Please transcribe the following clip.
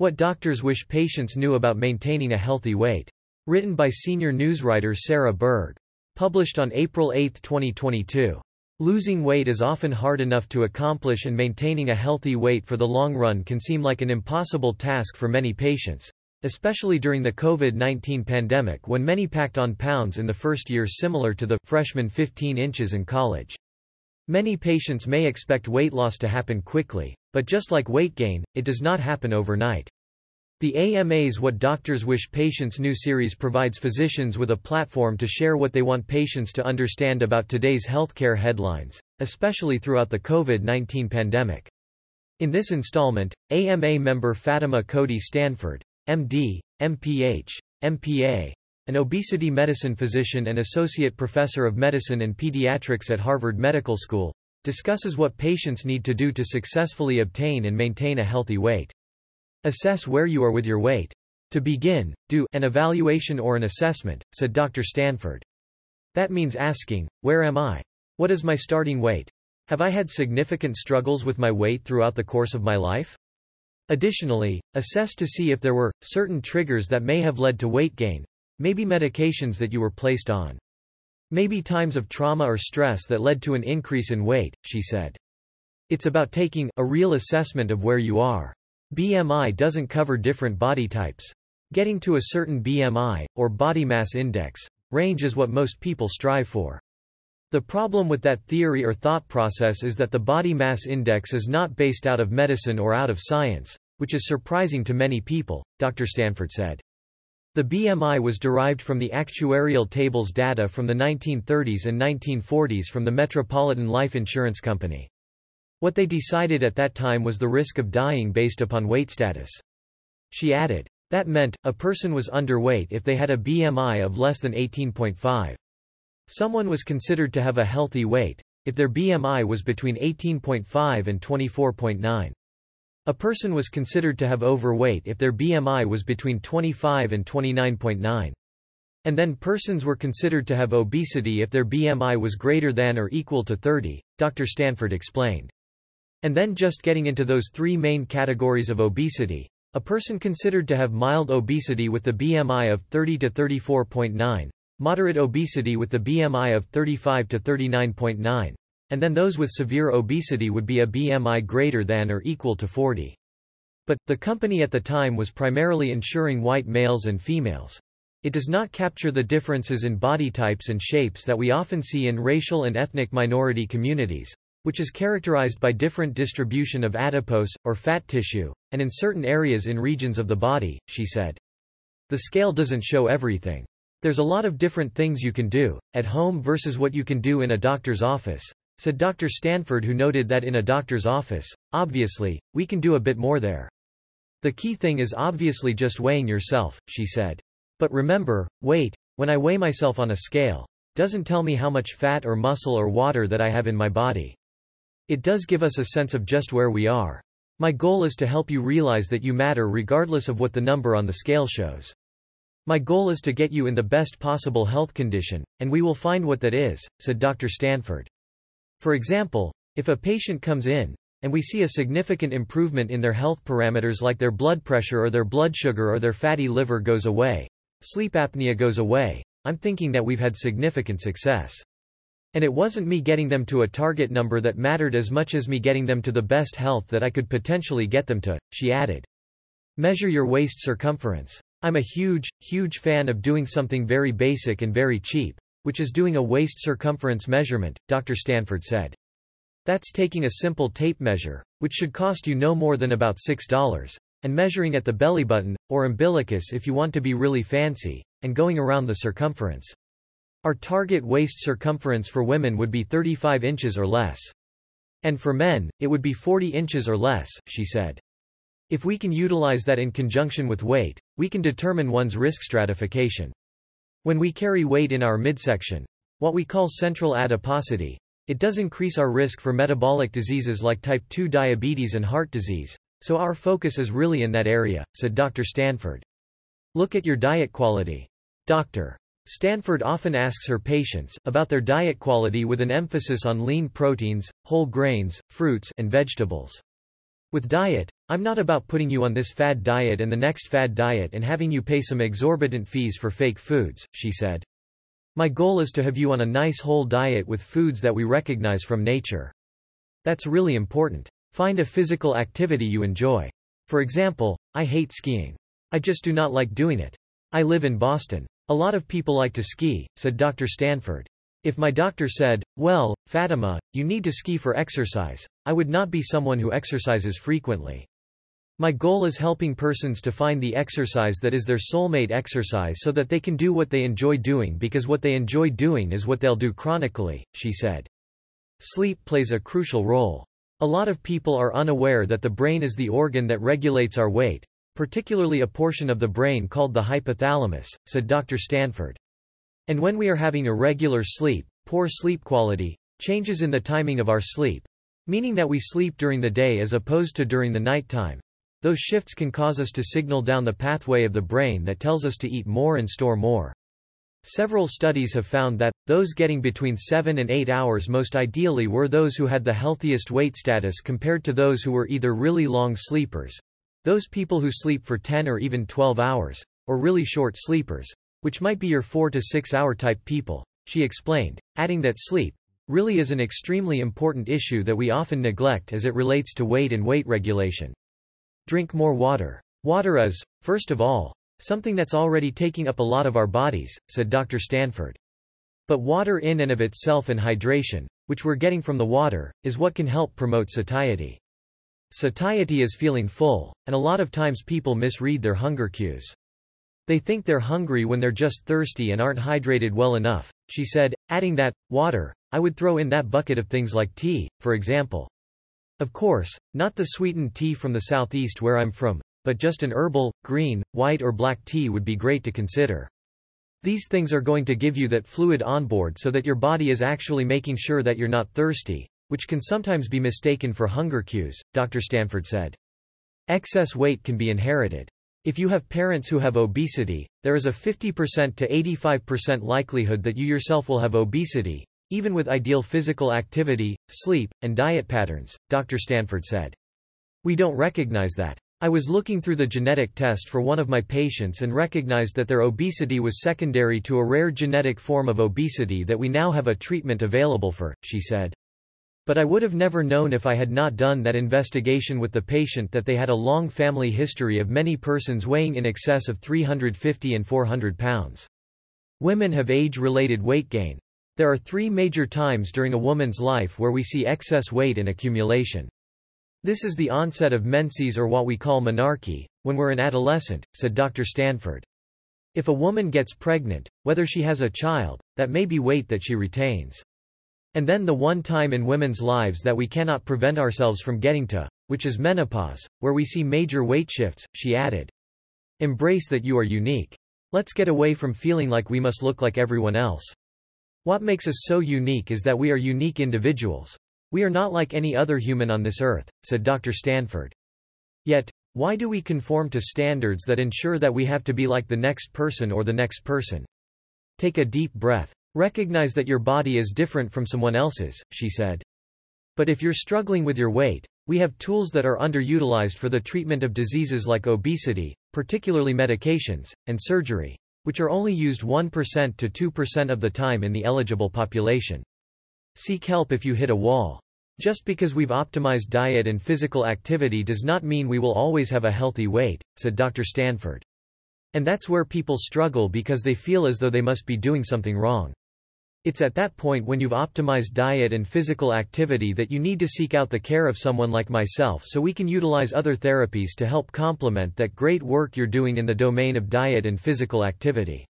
What doctors wish patients knew about maintaining a healthy weight. Written by senior newswriter Sara Berg. Published on April 8, 2022. Losing weight is often hard enough to accomplish and maintaining a healthy weight for the long run can seem like an impossible task for many patients, especially during the COVID-19 pandemic when many packed on pounds in the first year similar to the freshman 15 inches in college. Many patients may expect weight loss to happen quickly, but just like weight gain, it does not happen overnight. The AMA's What Doctors Wish Patients Knew series provides physicians with a platform to share what they want patients to understand about today's healthcare headlines, especially throughout the COVID-19 pandemic. In this installment, AMA member Fatima Cody Stanford, MD, MPH, MPA, an obesity medicine physician and associate professor of medicine and pediatrics at Harvard Medical School, discusses what patients need to do to successfully obtain and maintain a healthy weight. Assess where you are with your weight. To begin, do an evaluation or an assessment, said Dr. Stanford. That means asking, where am I? What is my starting weight? Have I had significant struggles with my weight throughout the course of my life? Additionally, assess to see if there were certain triggers that may have led to weight gain, maybe medications that you were placed on. Maybe times of trauma or stress that led to an increase in weight, she said. It's about taking a real assessment of where you are. BMI doesn't cover different body types. Getting to a certain BMI, or body mass index, range is what most people strive for. The problem with that theory or thought process is that the body mass index is not based out of medicine or out of science, which is surprising to many people, Dr. Stanford said. The BMI was derived from the actuarial tables data from the 1930s and 1940s from the Metropolitan Life Insurance Company. What they decided at that time was the risk of dying based upon weight status. She added. That meant, a person was underweight if they had a BMI of less than 18.5. Someone was considered to have a healthy weight, if their BMI was between 18.5 and 24.9. A person was considered to have overweight if their BMI was between 25 and 29.9. And then persons were considered to have obesity if their BMI was greater than or equal to 30, Dr. Stanford explained. And then just getting into those three main categories of obesity. A person considered to have mild obesity with the BMI of 30 to 34.9, moderate obesity with the BMI of 35 to 39.9, and then those with severe obesity would be a BMI greater than or equal to 40. But, the company at the time was primarily insuring white males and females. It does not capture the differences in body types and shapes that we often see in racial and ethnic minority communities, which is characterized by different distribution of adipose, or fat tissue, and in certain areas in regions of the body, she said. The scale doesn't show everything. There's a lot of different things you can do, at home versus what you can do in a doctor's office, said Dr. Stanford who noted that in a doctor's office, obviously, we can do a bit more there. The key thing is obviously just weighing yourself, she said. But remember, weight, when I weigh myself on a scale, doesn't tell me how much fat or muscle or water that I have in my body. It does give us a sense of just where we are. My goal is to help you realize that you matter regardless of what the number on the scale shows. My goal is to get you in the best possible health condition, and we will find what that is, said Dr. Stanford. For example, if a patient comes in, and we see a significant improvement in their health parameters like their blood pressure or their blood sugar or their fatty liver goes away, sleep apnea goes away, I'm thinking that we've had significant success. And it wasn't me getting them to a target number that mattered as much as me getting them to the best health that I could potentially get them to, she added. Measure your waist circumference. I'm a huge, huge fan of doing something very basic and very cheap, which is doing a waist circumference measurement, Dr. Stanford said. That's taking a simple tape measure, which should cost you no more than about $6, and measuring at the belly button, or umbilicus if you want to be really fancy, and going around the circumference. Our target waist circumference for women would be 35 inches or less. And for men, it would be 40 inches or less, she said. If we can utilize that in conjunction with weight, we can determine one's risk stratification. When we carry weight in our midsection, what we call central adiposity, it does increase our risk for metabolic diseases like type 2 diabetes and heart disease, so our focus is really in that area, said Dr. Stanford. Look at your diet quality. Doctor. Stanford often asks her patients about their diet quality with an emphasis on lean proteins, whole grains, fruits and vegetables. With diet, I'm not about putting you on this fad diet and the next fad diet and having you pay some exorbitant fees for fake foods, she said. My goal is to have you on a nice whole diet with foods that we recognize from nature. That's really important. Find a physical activity you enjoy. For example, I hate skiing. I just do not like doing it. I live in Boston. A lot of people like to ski, said Dr. Stanford. If my doctor said, well, Fatima, you need to ski for exercise, I would not be someone who exercises frequently. My goal is helping persons to find the exercise that is their soulmate exercise so that they can do what they enjoy doing because what they enjoy doing is what they'll do chronically, she said. Sleep plays a crucial role. A lot of people are unaware that the brain is the organ that regulates our weight, particularly a portion of the brain called the hypothalamus, said Dr. Stanford. And when we are having irregular sleep, poor sleep quality, changes in the timing of our sleep, meaning that we sleep during the day as opposed to during the night time, those shifts can cause us to signal down the pathway of the brain that tells us to eat more and store more. Several studies have found that, those getting between 7 and 8 hours most ideally were those who had the healthiest weight status compared to those who were either really long sleepers, those people who sleep for 10 or even 12 hours, or really short sleepers, which might be your 4 to 6 hour type people, she explained, adding that sleep really is an extremely important issue that we often neglect as it relates to weight and weight regulation. Drink more water. Water is, first of all, something that's already taking up a lot of our bodies, said Dr. Stanford. But water in and of itself and hydration, which we're getting from the water, is what can help promote satiety. Satiety is feeling full, and a lot of times people misread their hunger cues. They think they're hungry when they're just thirsty and aren't hydrated well enough, she said, adding that, water, I would throw in that bucket of things like tea, for example. Of course, not the sweetened tea from the southeast where I'm from, but just an herbal, green, white or black tea would be great to consider. These things are going to give you that fluid on board so that your body is actually making sure that you're not thirsty, which can sometimes be mistaken for hunger cues, Dr. Stanford said. Excess weight can be inherited. If you have parents who have obesity, there is a 50% to 85% likelihood that you yourself will have obesity, even with ideal physical activity, sleep, and diet patterns, Dr. Stanford said. We don't recognize that. I was looking through the genetic test for one of my patients and recognized that their obesity was secondary to a rare genetic form of obesity that we now have a treatment available for, she said. But I would have never known if I had not done that investigation with the patient that they had a long family history of many persons weighing in excess of 350 and 400 pounds. Women have age-related weight gain. There are three major times during a woman's life where we see excess weight and accumulation. This is the onset of menses or what we call menarche, when we're an adolescent, said Dr. Stanford. If a woman gets pregnant, whether she has a child, that may be weight that she retains. And then the one time in women's lives that we cannot prevent ourselves from getting to, which is menopause, where we see major weight shifts, she added. Embrace that you are unique. Let's get away from feeling like we must look like everyone else. What makes us so unique is that we are unique individuals. We are not like any other human on this earth, said Dr. Stanford. Yet, why do we conform to standards that ensure that we have to be like the next person or the next person? Take a deep breath. Recognize that your body is different from someone else's, she said. But if you're struggling with your weight, we have tools that are underutilized for the treatment of diseases like obesity, particularly medications, and surgery, which are only used 1% to 2% of the time in the eligible population. Seek help if you hit a wall. Just because we've optimized diet and physical activity does not mean we will always have a healthy weight, said Dr. Stanford. And that's where people struggle because they feel as though they must be doing something wrong. It's at that point when you've optimized diet and physical activity that you need to seek out the care of someone like myself so we can utilize other therapies to help complement that great work you're doing in the domain of diet and physical activity.